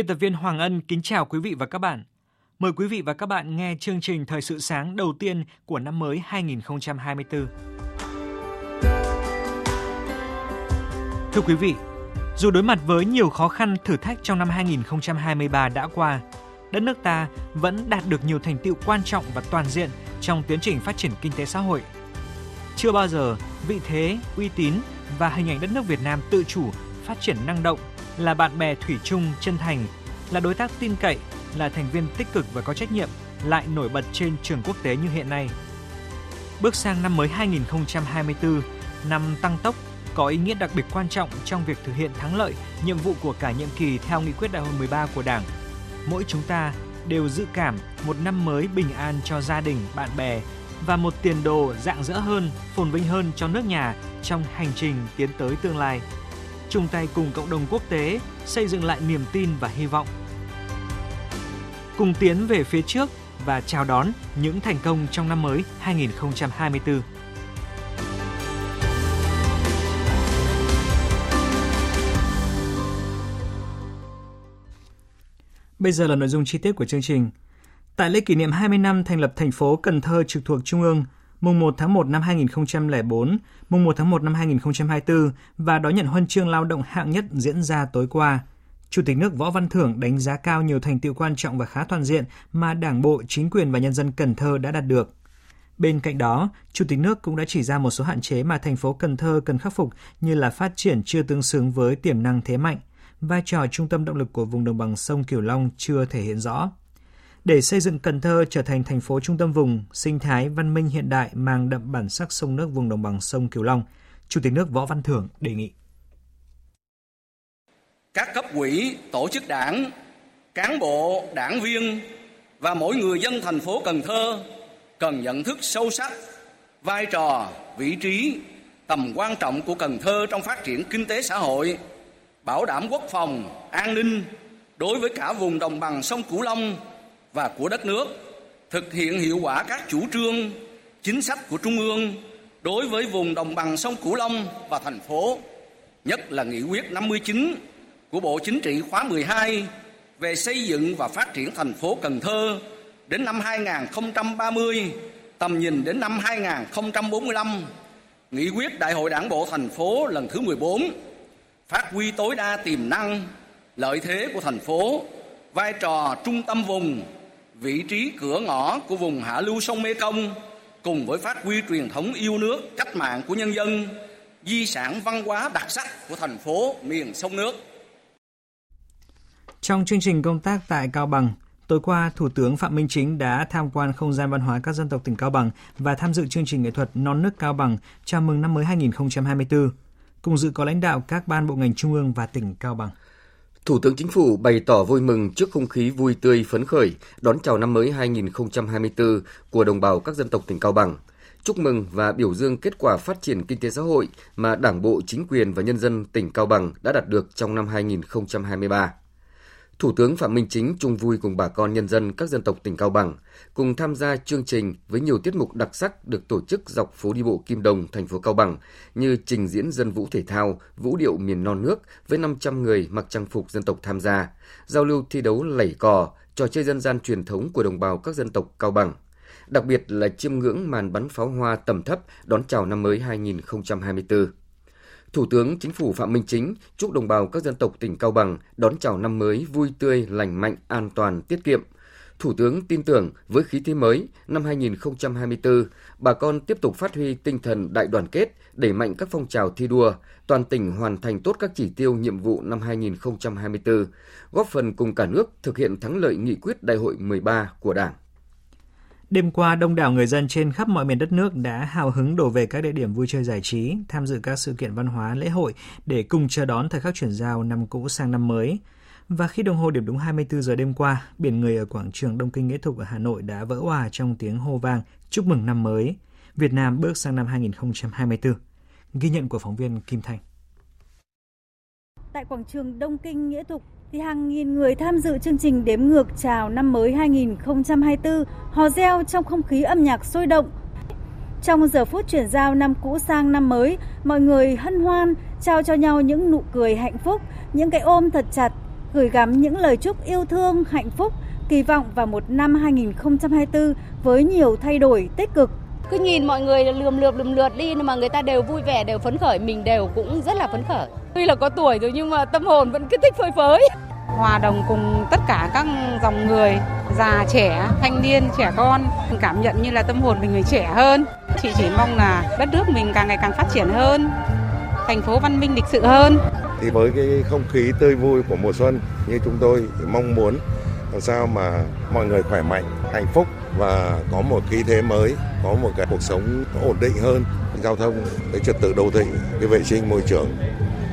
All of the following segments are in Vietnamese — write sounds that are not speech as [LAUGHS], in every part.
Biên tập viên Hoàng Ân kính chào quý vị và các bạn. Mời quý vị và các bạn nghe chương trình Thời sự sáng đầu tiên của năm mới 2024. Thưa quý vị, dù đối mặt với nhiều khó khăn thử thách trong năm 2023 đã qua, đất nước ta vẫn đạt được nhiều thành tựu quan trọng và toàn diện trong tiến trình phát triển kinh tế xã hội. Chưa bao giờ vị thế, uy tín và hình ảnh đất nước Việt Nam tự chủ, phát triển năng động, là bạn bè thủy chung chân thành, là đối tác tin cậy, là thành viên tích cực và có trách nhiệm lại nổi bật trên trường quốc tế như hiện nay. Bước sang năm mới 2024, năm tăng tốc có ý nghĩa đặc biệt quan trọng trong việc thực hiện thắng lợi nhiệm vụ của cả nhiệm kỳ theo nghị quyết đại hội 13 của Đảng. Mỗi chúng ta đều dự cảm một năm mới bình an cho gia đình, bạn bè và một tiền đồ rạng rỡ hơn, phồn vinh hơn cho nước nhà trong hành trình tiến tới tương lai chung tay cùng cộng đồng quốc tế xây dựng lại niềm tin và hy vọng. Cùng tiến về phía trước và chào đón những thành công trong năm mới 2024. Bây giờ là nội dung chi tiết của chương trình. Tại lễ kỷ niệm 20 năm thành lập thành phố Cần Thơ trực thuộc Trung ương, mùng 1 tháng 1 năm 2004, mùng 1 tháng 1 năm 2024 và đón nhận huân chương lao động hạng nhất diễn ra tối qua. Chủ tịch nước Võ Văn Thưởng đánh giá cao nhiều thành tựu quan trọng và khá toàn diện mà Đảng bộ, chính quyền và nhân dân Cần Thơ đã đạt được. Bên cạnh đó, Chủ tịch nước cũng đã chỉ ra một số hạn chế mà thành phố Cần Thơ cần khắc phục như là phát triển chưa tương xứng với tiềm năng thế mạnh, vai trò trung tâm động lực của vùng đồng bằng sông Cửu Long chưa thể hiện rõ để xây dựng Cần Thơ trở thành thành phố trung tâm vùng, sinh thái văn minh hiện đại mang đậm bản sắc sông nước vùng đồng bằng sông Cửu Long, Chủ tịch nước Võ Văn Thưởng đề nghị. Các cấp quỹ, tổ chức đảng, cán bộ, đảng viên và mỗi người dân thành phố Cần Thơ cần nhận thức sâu sắc vai trò, vị trí, tầm quan trọng của Cần Thơ trong phát triển kinh tế xã hội, bảo đảm quốc phòng, an ninh đối với cả vùng đồng bằng sông Cửu Long và của đất nước, thực hiện hiệu quả các chủ trương, chính sách của Trung ương đối với vùng đồng bằng sông Cửu Long và thành phố, nhất là nghị quyết 59 của Bộ Chính trị khóa 12 về xây dựng và phát triển thành phố Cần Thơ đến năm 2030, tầm nhìn đến năm 2045, nghị quyết Đại hội Đảng bộ thành phố lần thứ 14, phát huy tối đa tiềm năng, lợi thế của thành phố, vai trò trung tâm vùng vị trí cửa ngõ của vùng hạ lưu sông Mê Công cùng với phát huy truyền thống yêu nước, cách mạng của nhân dân, di sản văn hóa đặc sắc của thành phố miền sông nước. Trong chương trình công tác tại Cao Bằng, tối qua Thủ tướng Phạm Minh Chính đã tham quan không gian văn hóa các dân tộc tỉnh Cao Bằng và tham dự chương trình nghệ thuật Non nước Cao Bằng chào mừng năm mới 2024. Cùng dự có lãnh đạo các ban bộ ngành trung ương và tỉnh Cao Bằng. Thủ tướng Chính phủ bày tỏ vui mừng trước không khí vui tươi phấn khởi đón chào năm mới 2024 của đồng bào các dân tộc tỉnh Cao Bằng. Chúc mừng và biểu dương kết quả phát triển kinh tế xã hội mà Đảng bộ, chính quyền và nhân dân tỉnh Cao Bằng đã đạt được trong năm 2023. Thủ tướng Phạm Minh Chính chung vui cùng bà con nhân dân các dân tộc tỉnh Cao Bằng cùng tham gia chương trình với nhiều tiết mục đặc sắc được tổ chức dọc phố đi bộ Kim Đồng, thành phố Cao Bằng như trình diễn dân vũ thể thao, vũ điệu miền non nước với 500 người mặc trang phục dân tộc tham gia, giao lưu thi đấu lẩy cò, trò chơi dân gian truyền thống của đồng bào các dân tộc Cao Bằng. Đặc biệt là chiêm ngưỡng màn bắn pháo hoa tầm thấp đón chào năm mới 2024. Thủ tướng Chính phủ Phạm Minh Chính chúc đồng bào các dân tộc tỉnh Cao Bằng đón chào năm mới vui tươi, lành mạnh, an toàn, tiết kiệm. Thủ tướng tin tưởng với khí thế mới năm 2024, bà con tiếp tục phát huy tinh thần đại đoàn kết, đẩy mạnh các phong trào thi đua, toàn tỉnh hoàn thành tốt các chỉ tiêu nhiệm vụ năm 2024, góp phần cùng cả nước thực hiện thắng lợi nghị quyết đại hội 13 của Đảng. Đêm qua, đông đảo người dân trên khắp mọi miền đất nước đã hào hứng đổ về các địa điểm vui chơi giải trí, tham dự các sự kiện văn hóa, lễ hội để cùng chờ đón thời khắc chuyển giao năm cũ sang năm mới. Và khi đồng hồ điểm đúng 24 giờ đêm qua, biển người ở quảng trường Đông Kinh Nghĩa Thục ở Hà Nội đã vỡ hòa trong tiếng hô vang chúc mừng năm mới. Việt Nam bước sang năm 2024. Ghi nhận của phóng viên Kim Thanh. Tại quảng trường Đông Kinh Nghĩa Thục, thì hàng nghìn người tham dự chương trình đếm ngược chào năm mới 2024, hò reo trong không khí âm nhạc sôi động. Trong giờ phút chuyển giao năm cũ sang năm mới, mọi người hân hoan, trao cho nhau những nụ cười hạnh phúc, những cái ôm thật chặt, gửi gắm những lời chúc yêu thương, hạnh phúc, kỳ vọng vào một năm 2024 với nhiều thay đổi tích cực. Cứ nhìn mọi người lườm lượp lườm lượt đi nhưng mà người ta đều vui vẻ, đều phấn khởi, mình đều cũng rất là phấn khởi. Tuy là có tuổi rồi nhưng mà tâm hồn vẫn cứ thích phơi phới. Hòa đồng cùng tất cả các dòng người, già trẻ, thanh niên, trẻ con, cảm nhận như là tâm hồn mình người trẻ hơn. Chị chỉ mong là đất nước mình càng ngày càng phát triển hơn, thành phố văn minh lịch sự hơn. Thì với cái không khí tươi vui của mùa xuân như chúng tôi thì mong muốn làm sao mà mọi người khỏe mạnh, hạnh phúc và có một khí thế mới, có một cái cuộc sống ổn định hơn, giao thông, cái trật tự đô thị, cái vệ sinh môi trường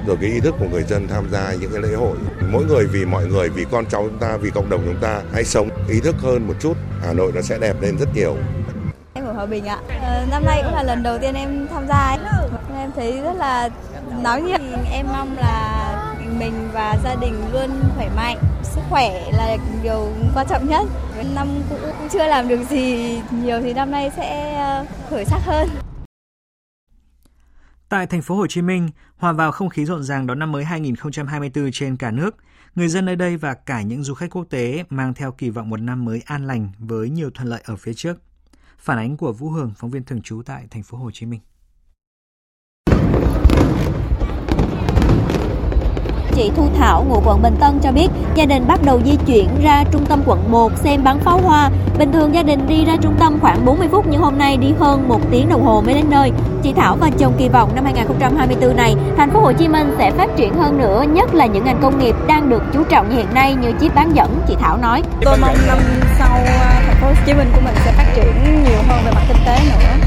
rồi cái ý thức của người dân tham gia những cái lễ hội. Mỗi người vì mọi người vì con cháu chúng ta vì cộng đồng chúng ta hãy sống ý thức hơn một chút Hà Nội nó sẽ đẹp lên rất nhiều. Em ở Hòa Bình ạ. Ờ, năm nay cũng là lần đầu tiên em tham gia ấy. em thấy rất là náo nhiệt. Em mong là mình và gia đình luôn khỏe mạnh sức khỏe là điều quan trọng nhất năm cũng chưa làm được gì nhiều thì năm nay sẽ ờ, khởi sắc hơn Tại thành phố Hồ Chí Minh, hòa vào không khí rộn ràng đón năm mới 2024 trên cả nước, người dân nơi đây và cả những du khách quốc tế mang theo kỳ vọng một năm mới an lành với nhiều thuận lợi ở phía trước. Phản ánh của Vũ Hường, phóng viên thường trú tại thành phố Hồ Chí Minh. Chị Thu Thảo, ngụ quận Bình Tân cho biết, gia đình bắt đầu di chuyển ra trung tâm quận 1 xem bắn pháo hoa. Bình thường gia đình đi ra trung tâm khoảng 40 phút nhưng hôm nay đi hơn một tiếng đồng hồ mới đến nơi. Chị Thảo và chồng kỳ vọng năm 2024 này, thành phố Hồ Chí Minh sẽ phát triển hơn nữa, nhất là những ngành công nghiệp đang được chú trọng hiện nay như chip bán dẫn, chị Thảo nói. Tôi mong năm sau ờ, thành phố Hồ Chí Minh của mình sẽ phát triển nhiều hơn về mặt kinh tế nữa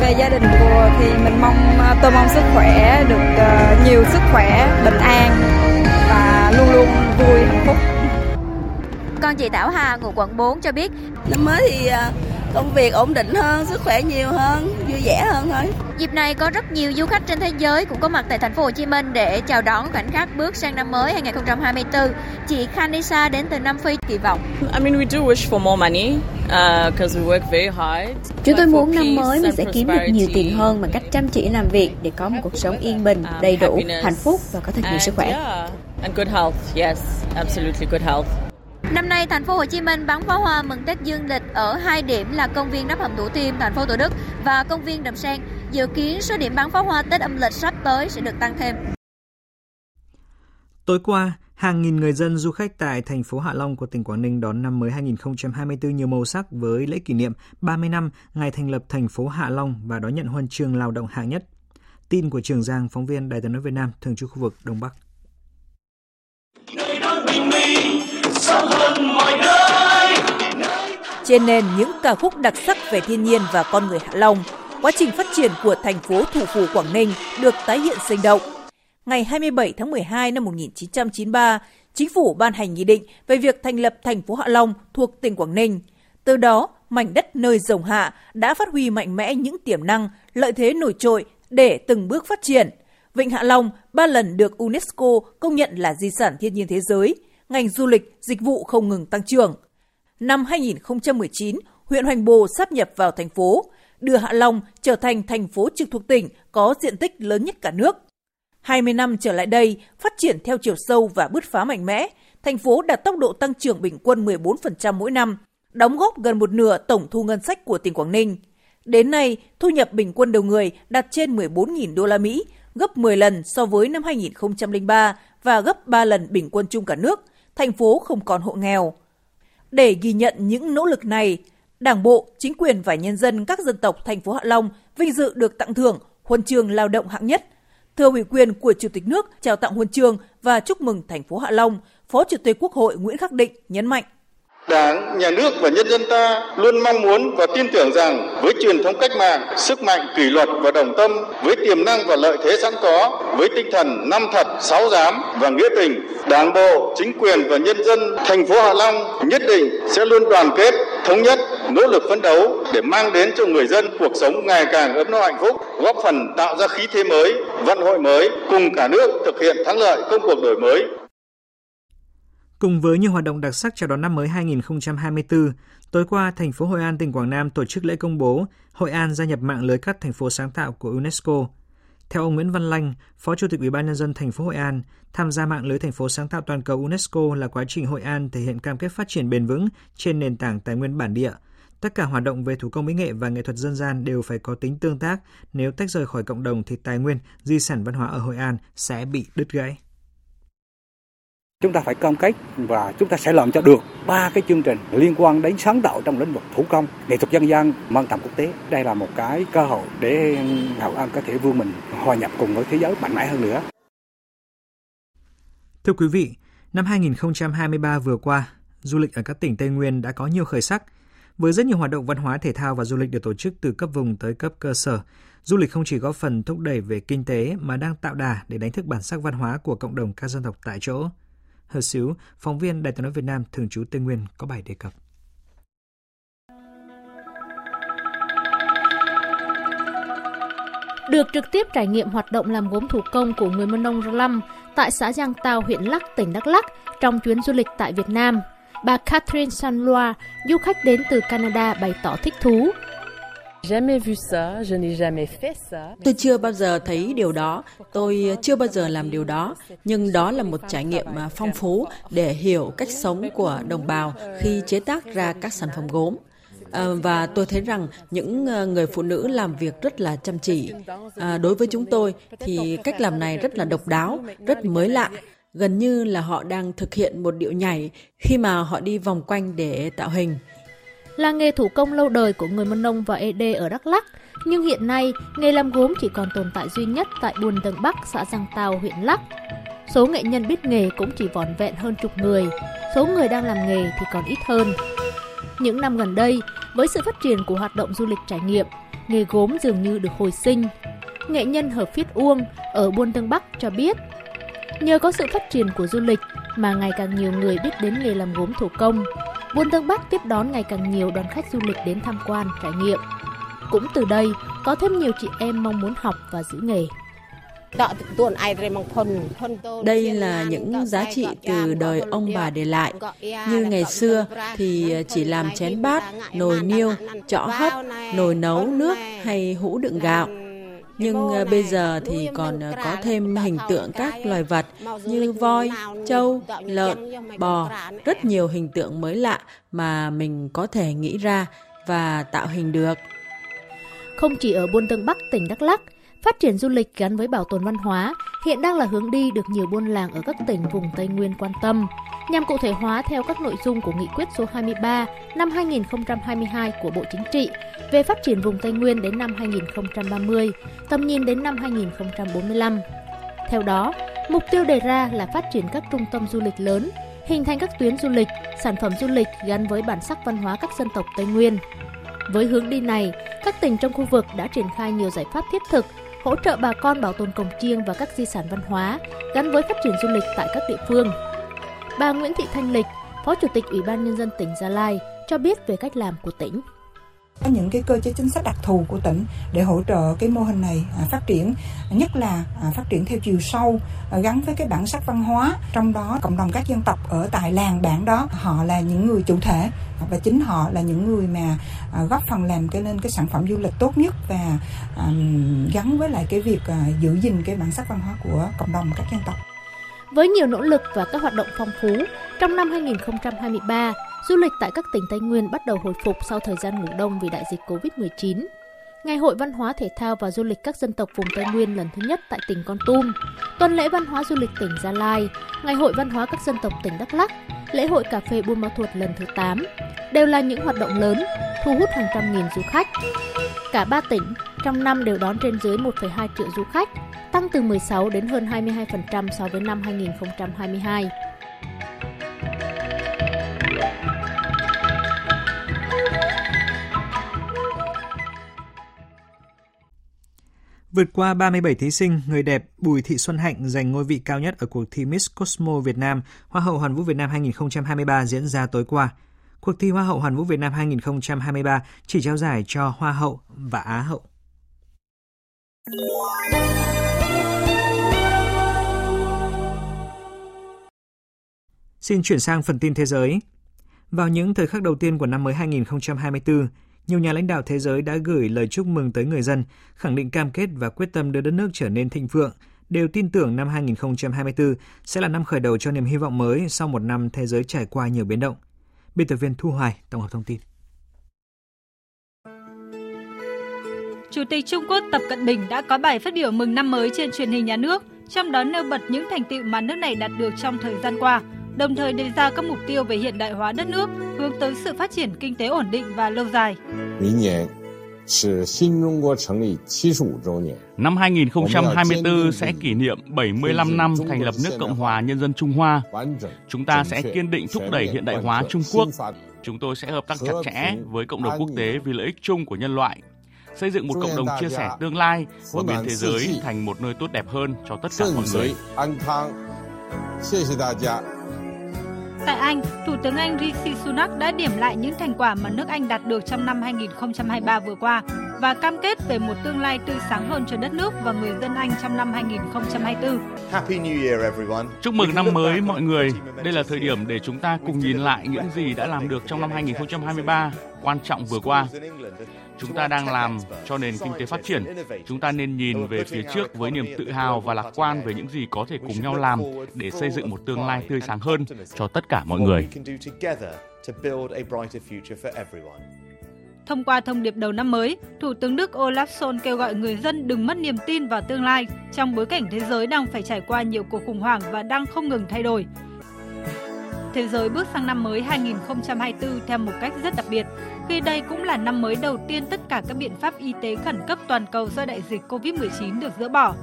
về gia đình của thì mình mong à, tôi mong sức khỏe được uh, nhiều sức khỏe bình an và luôn luôn vui hạnh phúc. Còn chị Thảo Hà ngụ quận 4 cho biết. Năm mới thì uh, công việc ổn định hơn, sức khỏe nhiều hơn, vui vẻ hơn thôi. Dịp này có rất nhiều du khách trên thế giới cũng có mặt tại thành phố Hồ Chí Minh để chào đón khoảnh khắc bước sang năm mới 2024. Chị Khanisa đến từ Nam Phi kỳ vọng. I mean we do wish for more money because uh, we work very hard. Chúng tôi muốn năm mới mình sẽ kiếm được nhiều tiền hơn bằng cách chăm chỉ làm việc để có một cuộc sống yên bình, đầy đủ, hạnh phúc và có thật nhiều sức khỏe. And good health, yes, absolutely good health. Năm nay, thành phố Hồ Chí Minh bắn pháo hoa mừng Tết dương lịch ở hai điểm là công viên Nắp Hầm Thủ Thiêm, thành phố Thủ Đức và công viên Đầm Sen. Dự kiến số điểm bắn pháo hoa Tết âm lịch sắp tới sẽ được tăng thêm. Tối qua, hàng nghìn người dân du khách tại thành phố Hạ Long của tỉnh Quảng Ninh đón năm mới 2024 nhiều màu sắc với lễ kỷ niệm 30 năm ngày thành lập thành phố Hạ Long và đón nhận huân chương lao động hạng nhất. Tin của Trường Giang, phóng viên Đài tiếng nói Việt Nam, thường trú khu vực Đông Bắc. Trên nền những ca khúc đặc sắc về thiên nhiên và con người Hạ Long, quá trình phát triển của thành phố thủ phủ Quảng Ninh được tái hiện sinh động. Ngày 27 tháng 12 năm 1993, Chính phủ ban hành nghị định về việc thành lập thành phố Hạ Long thuộc tỉnh Quảng Ninh. Từ đó, mảnh đất nơi rồng Hạ đã phát huy mạnh mẽ những tiềm năng, lợi thế nổi trội để từng bước phát triển. Vịnh Hạ Long ba lần được UNESCO công nhận là di sản thiên nhiên thế giới – ngành du lịch, dịch vụ không ngừng tăng trưởng. Năm 2019, huyện Hoành Bồ sắp nhập vào thành phố, đưa Hạ Long trở thành thành phố trực thuộc tỉnh có diện tích lớn nhất cả nước. 20 năm trở lại đây, phát triển theo chiều sâu và bứt phá mạnh mẽ, thành phố đạt tốc độ tăng trưởng bình quân 14% mỗi năm, đóng góp gần một nửa tổng thu ngân sách của tỉnh Quảng Ninh. Đến nay, thu nhập bình quân đầu người đạt trên 14.000 đô la Mỹ, gấp 10 lần so với năm 2003 và gấp 3 lần bình quân chung cả nước – thành phố không còn hộ nghèo. Để ghi nhận những nỗ lực này, Đảng bộ, chính quyền và nhân dân các dân tộc thành phố Hạ Long vinh dự được tặng thưởng huân chương lao động hạng nhất. Thưa ủy quyền của Chủ tịch nước trao tặng huân chương và chúc mừng thành phố Hạ Long, Phó Chủ tịch Quốc hội Nguyễn Khắc Định nhấn mạnh. Đảng, Nhà nước và nhân dân ta luôn mong muốn và tin tưởng rằng với truyền thống cách mạng, sức mạnh kỷ luật và đồng tâm, với tiềm năng và lợi thế sẵn có, với tinh thần năm thật, sáu dám và nghĩa tình, Đảng bộ, chính quyền và nhân dân thành phố Hạ Long nhất định sẽ luôn đoàn kết, thống nhất, nỗ lực phấn đấu để mang đến cho người dân cuộc sống ngày càng ấm no hạnh phúc, góp phần tạo ra khí thế mới, vận hội mới cùng cả nước thực hiện thắng lợi công cuộc đổi mới, Cùng với nhiều hoạt động đặc sắc chào đón năm mới 2024, tối qua thành phố Hội An tỉnh Quảng Nam tổ chức lễ công bố Hội An gia nhập mạng lưới các thành phố sáng tạo của UNESCO. Theo ông Nguyễn Văn Lanh, Phó Chủ tịch Ủy ban nhân dân thành phố Hội An, tham gia mạng lưới thành phố sáng tạo toàn cầu UNESCO là quá trình Hội An thể hiện cam kết phát triển bền vững trên nền tảng tài nguyên bản địa. Tất cả hoạt động về thủ công mỹ nghệ và nghệ thuật dân gian đều phải có tính tương tác, nếu tách rời khỏi cộng đồng thì tài nguyên, di sản văn hóa ở Hội An sẽ bị đứt gãy. Chúng ta phải cam kết và chúng ta sẽ làm cho được ba cái chương trình liên quan đến sáng tạo trong lĩnh vực thủ công, nghệ thuật dân gian mang tầm quốc tế. Đây là một cái cơ hội để Hậu An có thể vươn mình hòa nhập cùng với thế giới mạnh mẽ hơn nữa. Thưa quý vị, năm 2023 vừa qua, du lịch ở các tỉnh Tây Nguyên đã có nhiều khởi sắc. Với rất nhiều hoạt động văn hóa thể thao và du lịch được tổ chức từ cấp vùng tới cấp cơ sở, du lịch không chỉ góp phần thúc đẩy về kinh tế mà đang tạo đà để đánh thức bản sắc văn hóa của cộng đồng các dân tộc tại chỗ. Hờ Xíu, phóng viên Đài tiếng nói Việt Nam thường trú Tây Nguyên có bài đề cập. Được trực tiếp trải nghiệm hoạt động làm gốm thủ công của người Mân Nông Lâm tại xã Giang Tao, huyện Lắc, tỉnh Đắk Lắc trong chuyến du lịch tại Việt Nam, bà Catherine Sanloa, du khách đến từ Canada bày tỏ thích thú Tôi chưa bao giờ thấy điều đó, tôi chưa bao giờ làm điều đó, nhưng đó là một trải nghiệm à, phong phú để hiểu cách sống của đồng bào khi chế tác ra các sản phẩm gốm. À, và tôi thấy rằng những à, người phụ nữ làm việc rất là chăm chỉ. À, đối với chúng tôi thì cách làm này rất là độc đáo, rất mới lạ. Gần như là họ đang thực hiện một điệu nhảy khi mà họ đi vòng quanh để tạo hình là nghề thủ công lâu đời của người Mân Nông và Ede ở Đắk Lắk, nhưng hiện nay nghề làm gốm chỉ còn tồn tại duy nhất tại Buôn Tầng Bắc, xã Giang Tàu, huyện Lắk. Số nghệ nhân biết nghề cũng chỉ vỏn vẹn hơn chục người, số người đang làm nghề thì còn ít hơn. Những năm gần đây, với sự phát triển của hoạt động du lịch trải nghiệm, nghề gốm dường như được hồi sinh. Nghệ nhân Hợp Phiết Uông ở Buôn Tân Bắc cho biết, nhờ có sự phát triển của du lịch mà ngày càng nhiều người biết đến nghề làm gốm thủ công, Buôn Tân Bắc tiếp đón ngày càng nhiều đoàn khách du lịch đến tham quan, trải nghiệm. Cũng từ đây, có thêm nhiều chị em mong muốn học và giữ nghề. Đây là những giá trị từ đời ông bà để lại. Như ngày xưa thì chỉ làm chén bát, nồi niêu, chõ hấp, nồi nấu nước hay hũ đựng gạo nhưng uh, bây giờ thì còn uh, có thêm hình tượng các loài vật như voi, trâu, lợn, bò, rất nhiều hình tượng mới lạ mà mình có thể nghĩ ra và tạo hình được. Không chỉ ở Buôn Tân Bắc, tỉnh Đắk Lắk, Phát triển du lịch gắn với bảo tồn văn hóa hiện đang là hướng đi được nhiều buôn làng ở các tỉnh vùng Tây Nguyên quan tâm, nhằm cụ thể hóa theo các nội dung của Nghị quyết số 23 năm 2022 của Bộ Chính trị về phát triển vùng Tây Nguyên đến năm 2030, tầm nhìn đến năm 2045. Theo đó, mục tiêu đề ra là phát triển các trung tâm du lịch lớn, hình thành các tuyến du lịch, sản phẩm du lịch gắn với bản sắc văn hóa các dân tộc Tây Nguyên. Với hướng đi này, các tỉnh trong khu vực đã triển khai nhiều giải pháp thiết thực hỗ trợ bà con bảo tồn cổng chiêng và các di sản văn hóa gắn với phát triển du lịch tại các địa phương. Bà Nguyễn Thị Thanh Lịch, Phó Chủ tịch Ủy ban Nhân dân tỉnh Gia Lai cho biết về cách làm của tỉnh có những cái cơ chế chính sách đặc thù của tỉnh để hỗ trợ cái mô hình này à, phát triển nhất là à, phát triển theo chiều sâu à, gắn với cái bản sắc văn hóa. Trong đó cộng đồng các dân tộc ở tại làng bản đó họ là những người chủ thể và chính họ là những người mà góp phần làm cái lên cái sản phẩm du lịch tốt nhất và gắn với lại cái việc giữ gìn cái bản sắc văn hóa của cộng đồng các dân tộc. Với nhiều nỗ lực và các hoạt động phong phú, trong năm 2023, du lịch tại các tỉnh Tây Nguyên bắt đầu hồi phục sau thời gian ngủ đông vì đại dịch Covid-19. Ngày hội văn hóa thể thao và du lịch các dân tộc vùng Tây Nguyên lần thứ nhất tại tỉnh Con Tum, tuần lễ văn hóa du lịch tỉnh Gia Lai, Ngày hội văn hóa các dân tộc tỉnh Đắk Lắk, lễ hội cà phê Buôn Ma Thuột lần thứ 8 đều là những hoạt động lớn, thu hút hàng trăm nghìn du khách. Cả ba tỉnh trong năm đều đón trên dưới 1,2 triệu du khách, tăng từ 16 đến hơn 22% so với năm 2022. Vượt qua 37 thí sinh, người đẹp Bùi Thị Xuân Hạnh giành ngôi vị cao nhất ở cuộc thi Miss Cosmo Việt Nam, Hoa hậu Hoàn vũ Việt Nam 2023 diễn ra tối qua. Cuộc thi Hoa hậu Hoàn vũ Việt Nam 2023 chỉ trao giải cho Hoa hậu và Á hậu. Xin chuyển sang phần tin thế giới. Vào những thời khắc đầu tiên của năm mới 2024, nhiều nhà lãnh đạo thế giới đã gửi lời chúc mừng tới người dân, khẳng định cam kết và quyết tâm đưa đất nước trở nên thịnh vượng, đều tin tưởng năm 2024 sẽ là năm khởi đầu cho niềm hy vọng mới sau một năm thế giới trải qua nhiều biến động. Biên tập viên Thu Hoài tổng hợp thông tin. Chủ tịch Trung Quốc Tập Cận Bình đã có bài phát biểu mừng năm mới trên truyền hình nhà nước, trong đó nêu bật những thành tựu mà nước này đạt được trong thời gian qua, đồng thời đề ra các mục tiêu về hiện đại hóa đất nước, hướng tới sự phát triển kinh tế ổn định và lâu dài. Năm 2024 sẽ kỷ niệm 75 năm thành lập nước Cộng hòa Nhân dân Trung Hoa. Chúng ta sẽ kiên định thúc đẩy hiện đại hóa Trung Quốc. Chúng tôi sẽ hợp tác chặt chẽ với cộng đồng quốc tế vì lợi ích chung của nhân loại xây dựng một cộng đồng chia sẻ tương lai và biến thế giới thành một nơi tốt đẹp hơn cho tất cả mọi người. Tại Anh, Thủ tướng Anh Rishi Sunak đã điểm lại những thành quả mà nước Anh đạt được trong năm 2023 vừa qua và cam kết về một tương lai tươi sáng hơn cho đất nước và người dân Anh trong năm 2024. Happy New Year everyone. Chúc mừng năm mới mọi người. Đây là thời điểm để chúng ta cùng nhìn lại những gì đã làm được trong năm 2023 quan trọng vừa qua. Chúng ta đang làm cho nền kinh tế phát triển. Chúng ta nên nhìn về phía trước với niềm tự hào và lạc quan về những gì có thể cùng nhau làm để xây dựng một tương lai tươi sáng hơn cho tất cả mọi người. Thông qua thông điệp đầu năm mới, Thủ tướng Đức Olaf Scholz kêu gọi người dân đừng mất niềm tin vào tương lai trong bối cảnh thế giới đang phải trải qua nhiều cuộc khủng hoảng và đang không ngừng thay đổi. Thế giới bước sang năm mới 2024 theo một cách rất đặc biệt, khi đây cũng là năm mới đầu tiên tất cả các biện pháp y tế khẩn cấp toàn cầu do đại dịch COVID-19 được dỡ bỏ.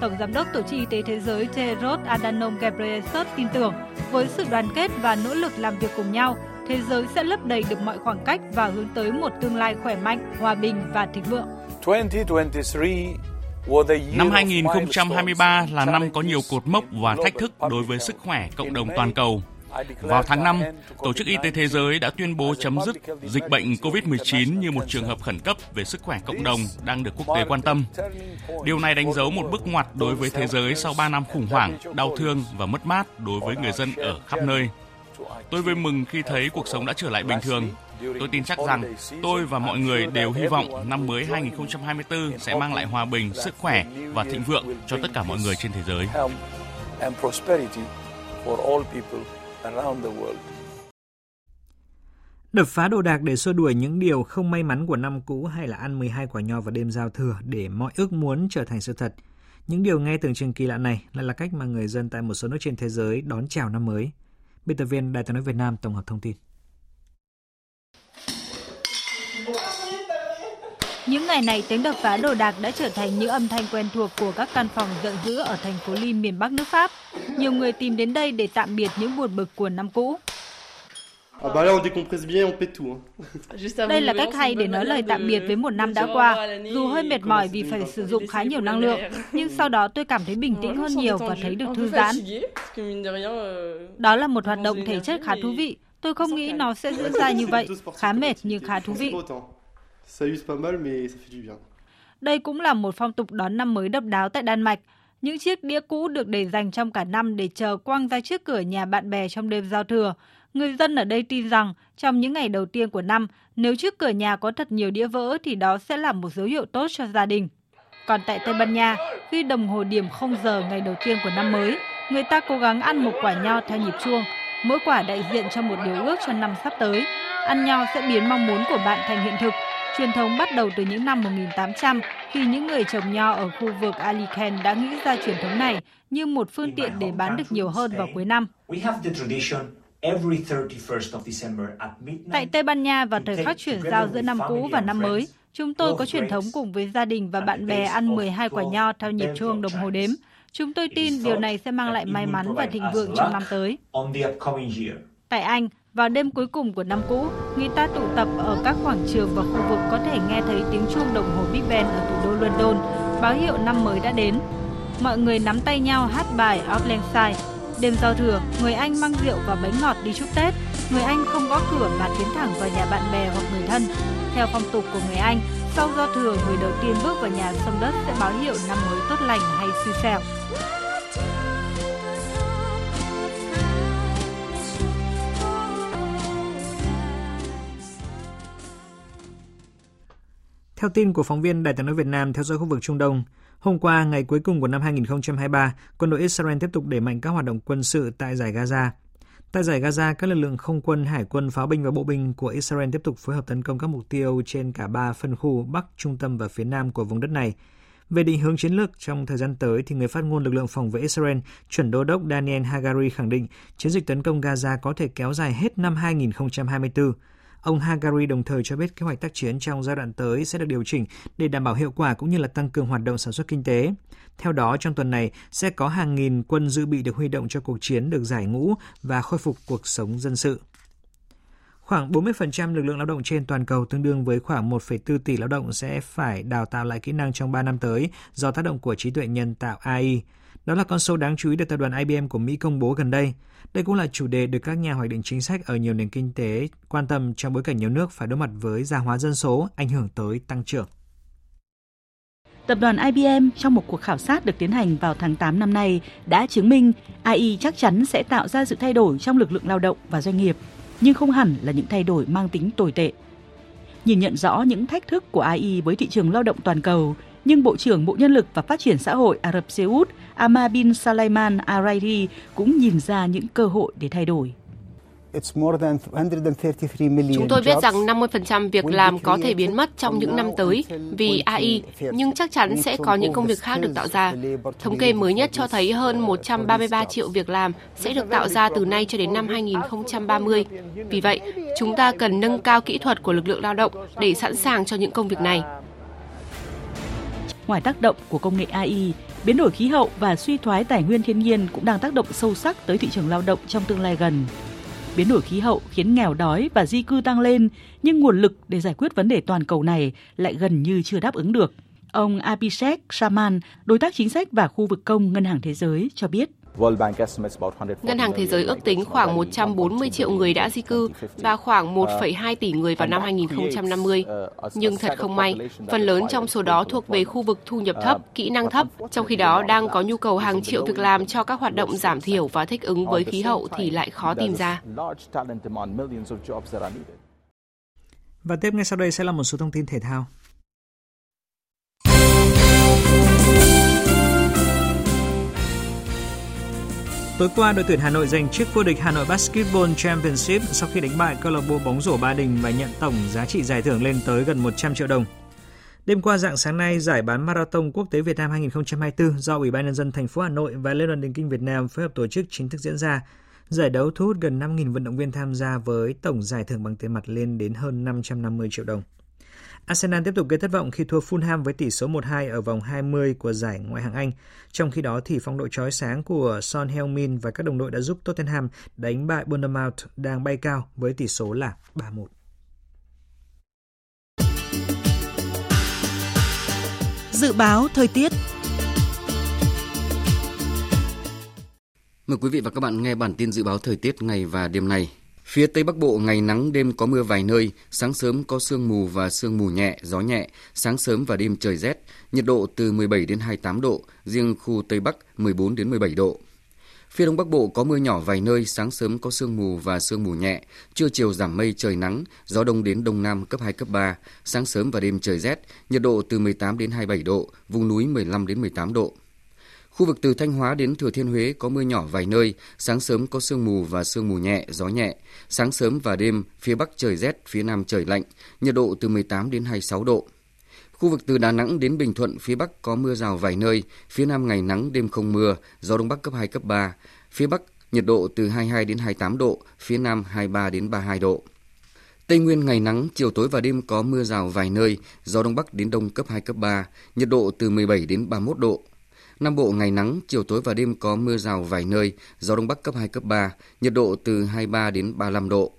Tổng Giám đốc Tổ chức Y tế Thế giới Tedros Adhanom Ghebreyesus tin tưởng với sự đoàn kết và nỗ lực làm việc cùng nhau, thế giới sẽ lấp đầy được mọi khoảng cách và hướng tới một tương lai khỏe mạnh, hòa bình và thịnh vượng. 2023 Năm 2023 là năm có nhiều cột mốc và thách thức đối với sức khỏe cộng đồng toàn cầu. Vào tháng 5, Tổ chức Y tế Thế giới đã tuyên bố chấm dứt dịch bệnh COVID-19 như một trường hợp khẩn cấp về sức khỏe cộng đồng đang được quốc tế quan tâm. Điều này đánh dấu một bước ngoặt đối với thế giới sau 3 năm khủng hoảng, đau thương và mất mát đối với người dân ở khắp nơi. Tôi vui mừng khi thấy cuộc sống đã trở lại bình thường. Tôi tin chắc rằng tôi và mọi người đều hy vọng năm mới 2024 sẽ mang lại hòa bình, sức khỏe và thịnh vượng cho tất cả mọi người trên thế giới. Đập phá đồ đạc để xua đuổi những điều không may mắn của năm cũ hay là ăn 12 quả nho vào đêm giao thừa để mọi ước muốn trở thành sự thật. Những điều nghe tưởng chừng kỳ lạ này lại là cách mà người dân tại một số nước trên thế giới đón chào năm mới. Biên tập viên Đài tiếng nói Việt Nam tổng hợp thông tin. Những ngày này, tiếng đập phá đồ đạc đã trở thành những âm thanh quen thuộc của các căn phòng giận dữ ở thành phố Lim miền Bắc nước Pháp. Nhiều người tìm đến đây để tạm biệt những buồn bực của năm cũ. [LAUGHS] Đây là cách hay để nói lời tạm biệt với một năm đã qua. Dù hơi mệt mỏi vì phải sử dụng khá nhiều năng lượng, [LAUGHS] nhưng sau đó tôi cảm thấy bình tĩnh hơn nhiều và thấy được thư giãn. Đó là một hoạt động thể chất khá thú vị. Tôi không nghĩ nó sẽ diễn ra như vậy. Khá mệt nhưng khá thú vị. Đây cũng là một phong tục đón năm mới độc đáo tại Đan Mạch. Những chiếc đĩa cũ được để dành trong cả năm để chờ quăng ra trước cửa nhà bạn bè trong đêm giao thừa. Người dân ở đây tin rằng trong những ngày đầu tiên của năm, nếu trước cửa nhà có thật nhiều đĩa vỡ thì đó sẽ là một dấu hiệu tốt cho gia đình. Còn tại Tây Ban Nha, khi đồng hồ điểm 0 giờ ngày đầu tiên của năm mới, người ta cố gắng ăn một quả nho theo nhịp chuông. Mỗi quả đại diện cho một điều ước cho năm sắp tới. Ăn nho sẽ biến mong muốn của bạn thành hiện thực Truyền thống bắt đầu từ những năm 1800 khi những người trồng nho ở khu vực Alicante đã nghĩ ra truyền thống này như một phương tiện để bán được nhiều hơn vào cuối năm. Tại Tây Ban Nha vào thời khắc chuyển giao giữa năm cũ và năm mới, chúng tôi có truyền thống cùng với gia đình và bạn bè ăn 12 quả nho theo nhịp chuông đồng hồ đếm. Chúng tôi tin điều này sẽ mang lại may mắn và thịnh vượng trong năm tới. Tại Anh, vào đêm cuối cùng của năm cũ, người ta tụ tập ở các quảng trường và khu vực có thể nghe thấy tiếng chuông đồng hồ Big Ben ở thủ đô London, báo hiệu năm mới đã đến. Mọi người nắm tay nhau hát bài Auld Đêm giao thừa, người Anh mang rượu và bánh ngọt đi chúc Tết. Người Anh không gõ cửa mà tiến thẳng vào nhà bạn bè hoặc người thân. Theo phong tục của người Anh, sau giao thừa, người đầu tiên bước vào nhà sông đất sẽ báo hiệu năm mới tốt lành hay xui xẻo. Theo tin của phóng viên Đài tiếng nói Việt Nam theo dõi khu vực Trung Đông, hôm qua, ngày cuối cùng của năm 2023, quân đội Israel tiếp tục đẩy mạnh các hoạt động quân sự tại giải Gaza. Tại giải Gaza, các lực lượng không quân, hải quân, pháo binh và bộ binh của Israel tiếp tục phối hợp tấn công các mục tiêu trên cả ba phân khu Bắc, Trung tâm và phía Nam của vùng đất này. Về định hướng chiến lược trong thời gian tới, thì người phát ngôn lực lượng phòng vệ Israel, chuẩn đô đốc Daniel Hagari khẳng định chiến dịch tấn công Gaza có thể kéo dài hết năm 2024. Ông Hagari đồng thời cho biết kế hoạch tác chiến trong giai đoạn tới sẽ được điều chỉnh để đảm bảo hiệu quả cũng như là tăng cường hoạt động sản xuất kinh tế. Theo đó, trong tuần này sẽ có hàng nghìn quân dự bị được huy động cho cuộc chiến được giải ngũ và khôi phục cuộc sống dân sự. Khoảng 40% lực lượng lao động trên toàn cầu tương đương với khoảng 1,4 tỷ lao động sẽ phải đào tạo lại kỹ năng trong 3 năm tới do tác động của trí tuệ nhân tạo AI. Đó là con số đáng chú ý được tập đoàn IBM của Mỹ công bố gần đây. Đây cũng là chủ đề được các nhà hoạch định chính sách ở nhiều nền kinh tế quan tâm trong bối cảnh nhiều nước phải đối mặt với già hóa dân số ảnh hưởng tới tăng trưởng. Tập đoàn IBM trong một cuộc khảo sát được tiến hành vào tháng 8 năm nay đã chứng minh AI chắc chắn sẽ tạo ra sự thay đổi trong lực lượng lao động và doanh nghiệp, nhưng không hẳn là những thay đổi mang tính tồi tệ. Nhìn nhận rõ những thách thức của AI với thị trường lao động toàn cầu, nhưng Bộ trưởng Bộ Nhân lực và Phát triển xã hội Ả Rập Xê Út Ahmad bin Salaiman Arairi cũng nhìn ra những cơ hội để thay đổi. Chúng tôi biết rằng 50% việc làm có thể biến mất trong những năm tới vì AI, nhưng chắc chắn sẽ có những công việc khác được tạo ra. Thống kê mới nhất cho thấy hơn 133 triệu việc làm sẽ được tạo ra từ nay cho đến năm 2030. Vì vậy, chúng ta cần nâng cao kỹ thuật của lực lượng lao động để sẵn sàng cho những công việc này. Ngoài tác động của công nghệ AI, biến đổi khí hậu và suy thoái tài nguyên thiên nhiên cũng đang tác động sâu sắc tới thị trường lao động trong tương lai gần. Biến đổi khí hậu khiến nghèo đói và di cư tăng lên, nhưng nguồn lực để giải quyết vấn đề toàn cầu này lại gần như chưa đáp ứng được. Ông Abhishek Shaman, đối tác chính sách và khu vực công Ngân hàng Thế giới cho biết. Ngân hàng Thế giới ước tính khoảng 140 triệu người đã di cư và khoảng 1,2 tỷ người vào năm 2050. Nhưng thật không may, phần lớn trong số đó thuộc về khu vực thu nhập thấp, kỹ năng thấp, trong khi đó đang có nhu cầu hàng triệu việc làm cho các hoạt động giảm thiểu và thích ứng với khí hậu thì lại khó tìm ra. Và tiếp ngay sau đây sẽ là một số thông tin thể thao. Tối qua, đội tuyển Hà Nội giành chức vô địch Hà Nội Basketball Championship sau khi đánh bại câu lạc bộ bóng rổ Ba Đình và nhận tổng giá trị giải thưởng lên tới gần 100 triệu đồng. Đêm qua dạng sáng nay, giải bán marathon quốc tế Việt Nam 2024 do Ủy ban nhân dân thành phố Hà Nội và Liên đoàn Điền kinh Việt Nam phối hợp tổ chức chính thức diễn ra. Giải đấu thu hút gần 5.000 vận động viên tham gia với tổng giải thưởng bằng tiền mặt lên đến hơn 550 triệu đồng. Arsenal tiếp tục gây thất vọng khi thua Fulham với tỷ số 1-2 ở vòng 20 của giải ngoại hạng Anh. Trong khi đó thì phong độ chói sáng của Son Heung-min và các đồng đội đã giúp Tottenham đánh bại Bournemouth đang bay cao với tỷ số là 3-1. Dự báo thời tiết Mời quý vị và các bạn nghe bản tin dự báo thời tiết ngày và đêm nay. Phía Tây Bắc Bộ ngày nắng đêm có mưa vài nơi, sáng sớm có sương mù và sương mù nhẹ, gió nhẹ, sáng sớm và đêm trời rét, nhiệt độ từ 17 đến 28 độ, riêng khu Tây Bắc 14 đến 17 độ. Phía Đông Bắc Bộ có mưa nhỏ vài nơi, sáng sớm có sương mù và sương mù nhẹ, trưa chiều giảm mây trời nắng, gió đông đến đông nam cấp 2 cấp 3, sáng sớm và đêm trời rét, nhiệt độ từ 18 đến 27 độ, vùng núi 15 đến 18 độ. Khu vực từ Thanh Hóa đến Thừa Thiên Huế có mưa nhỏ vài nơi, sáng sớm có sương mù và sương mù nhẹ, gió nhẹ. Sáng sớm và đêm, phía Bắc trời rét, phía Nam trời lạnh, nhiệt độ từ 18 đến 26 độ. Khu vực từ Đà Nẵng đến Bình Thuận, phía Bắc có mưa rào vài nơi, phía Nam ngày nắng đêm không mưa, gió Đông Bắc cấp 2, cấp 3. Phía Bắc nhiệt độ từ 22 đến 28 độ, phía Nam 23 đến 32 độ. Tây Nguyên ngày nắng, chiều tối và đêm có mưa rào vài nơi, gió đông bắc đến đông cấp 2 cấp 3, nhiệt độ từ 17 đến 31 độ. Nam Bộ ngày nắng, chiều tối và đêm có mưa rào vài nơi, gió đông bắc cấp 2 cấp 3, nhiệt độ từ 23 đến 35 độ.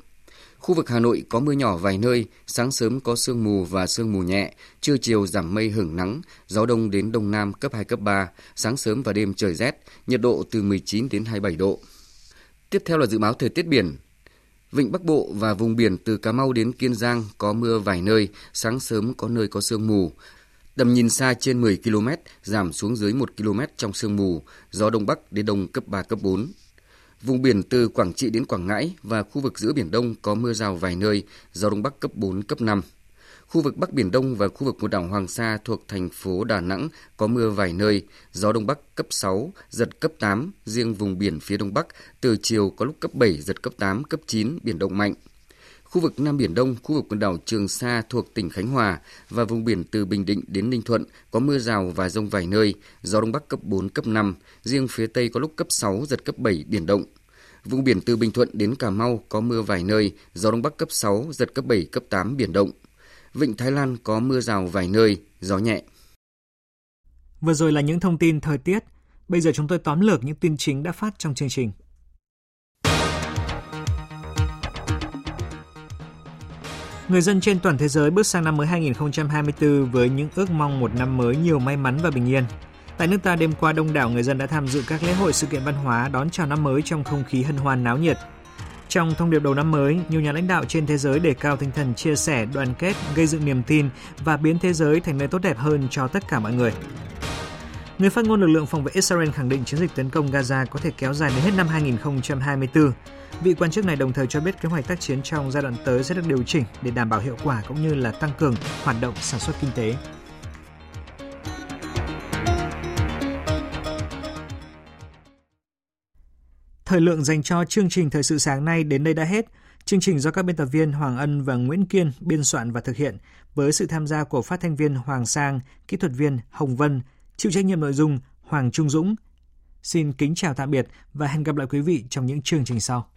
Khu vực Hà Nội có mưa nhỏ vài nơi, sáng sớm có sương mù và sương mù nhẹ, trưa chiều giảm mây hưởng nắng, gió đông đến đông nam cấp 2 cấp 3, sáng sớm và đêm trời rét, nhiệt độ từ 19 đến 27 độ. Tiếp theo là dự báo thời tiết biển. Vịnh Bắc Bộ và vùng biển từ Cà Mau đến Kiên Giang có mưa vài nơi, sáng sớm có nơi có sương mù. Tầm nhìn xa trên 10 km, giảm xuống dưới 1 km trong sương mù, gió Đông Bắc đến Đông cấp 3, cấp 4. Vùng biển từ Quảng Trị đến Quảng Ngãi và khu vực giữa Biển Đông có mưa rào vài nơi, gió Đông Bắc cấp 4, cấp 5. Khu vực Bắc Biển Đông và khu vực quần đảo Hoàng Sa thuộc thành phố Đà Nẵng có mưa vài nơi, gió Đông Bắc cấp 6, giật cấp 8, riêng vùng biển phía Đông Bắc từ chiều có lúc cấp 7, giật cấp 8, cấp 9, biển động mạnh. Khu vực Nam Biển Đông, khu vực quần đảo Trường Sa thuộc tỉnh Khánh Hòa và vùng biển từ Bình Định đến Ninh Thuận có mưa rào và rông vài nơi, gió Đông Bắc cấp 4, cấp 5, riêng phía Tây có lúc cấp 6, giật cấp 7, biển động. Vùng biển từ Bình Thuận đến Cà Mau có mưa vài nơi, gió Đông Bắc cấp 6, giật cấp 7, cấp 8, biển động. Vịnh Thái Lan có mưa rào vài nơi, gió nhẹ. Vừa rồi là những thông tin thời tiết. Bây giờ chúng tôi tóm lược những tin chính đã phát trong chương trình. Người dân trên toàn thế giới bước sang năm mới 2024 với những ước mong một năm mới nhiều may mắn và bình yên. Tại nước ta đêm qua đông đảo người dân đã tham dự các lễ hội sự kiện văn hóa đón chào năm mới trong không khí hân hoan náo nhiệt. Trong thông điệp đầu năm mới, nhiều nhà lãnh đạo trên thế giới đề cao tinh thần chia sẻ, đoàn kết, gây dựng niềm tin và biến thế giới thành nơi tốt đẹp hơn cho tất cả mọi người. Người phát ngôn lực lượng phòng vệ Israel khẳng định chiến dịch tấn công Gaza có thể kéo dài đến hết năm 2024. Vị quan chức này đồng thời cho biết kế hoạch tác chiến trong giai đoạn tới sẽ được điều chỉnh để đảm bảo hiệu quả cũng như là tăng cường hoạt động sản xuất kinh tế. Thời lượng dành cho chương trình Thời sự sáng nay đến đây đã hết. Chương trình do các biên tập viên Hoàng Ân và Nguyễn Kiên biên soạn và thực hiện với sự tham gia của phát thanh viên Hoàng Sang, kỹ thuật viên Hồng Vân, chịu trách nhiệm nội dung Hoàng Trung Dũng. Xin kính chào tạm biệt và hẹn gặp lại quý vị trong những chương trình sau.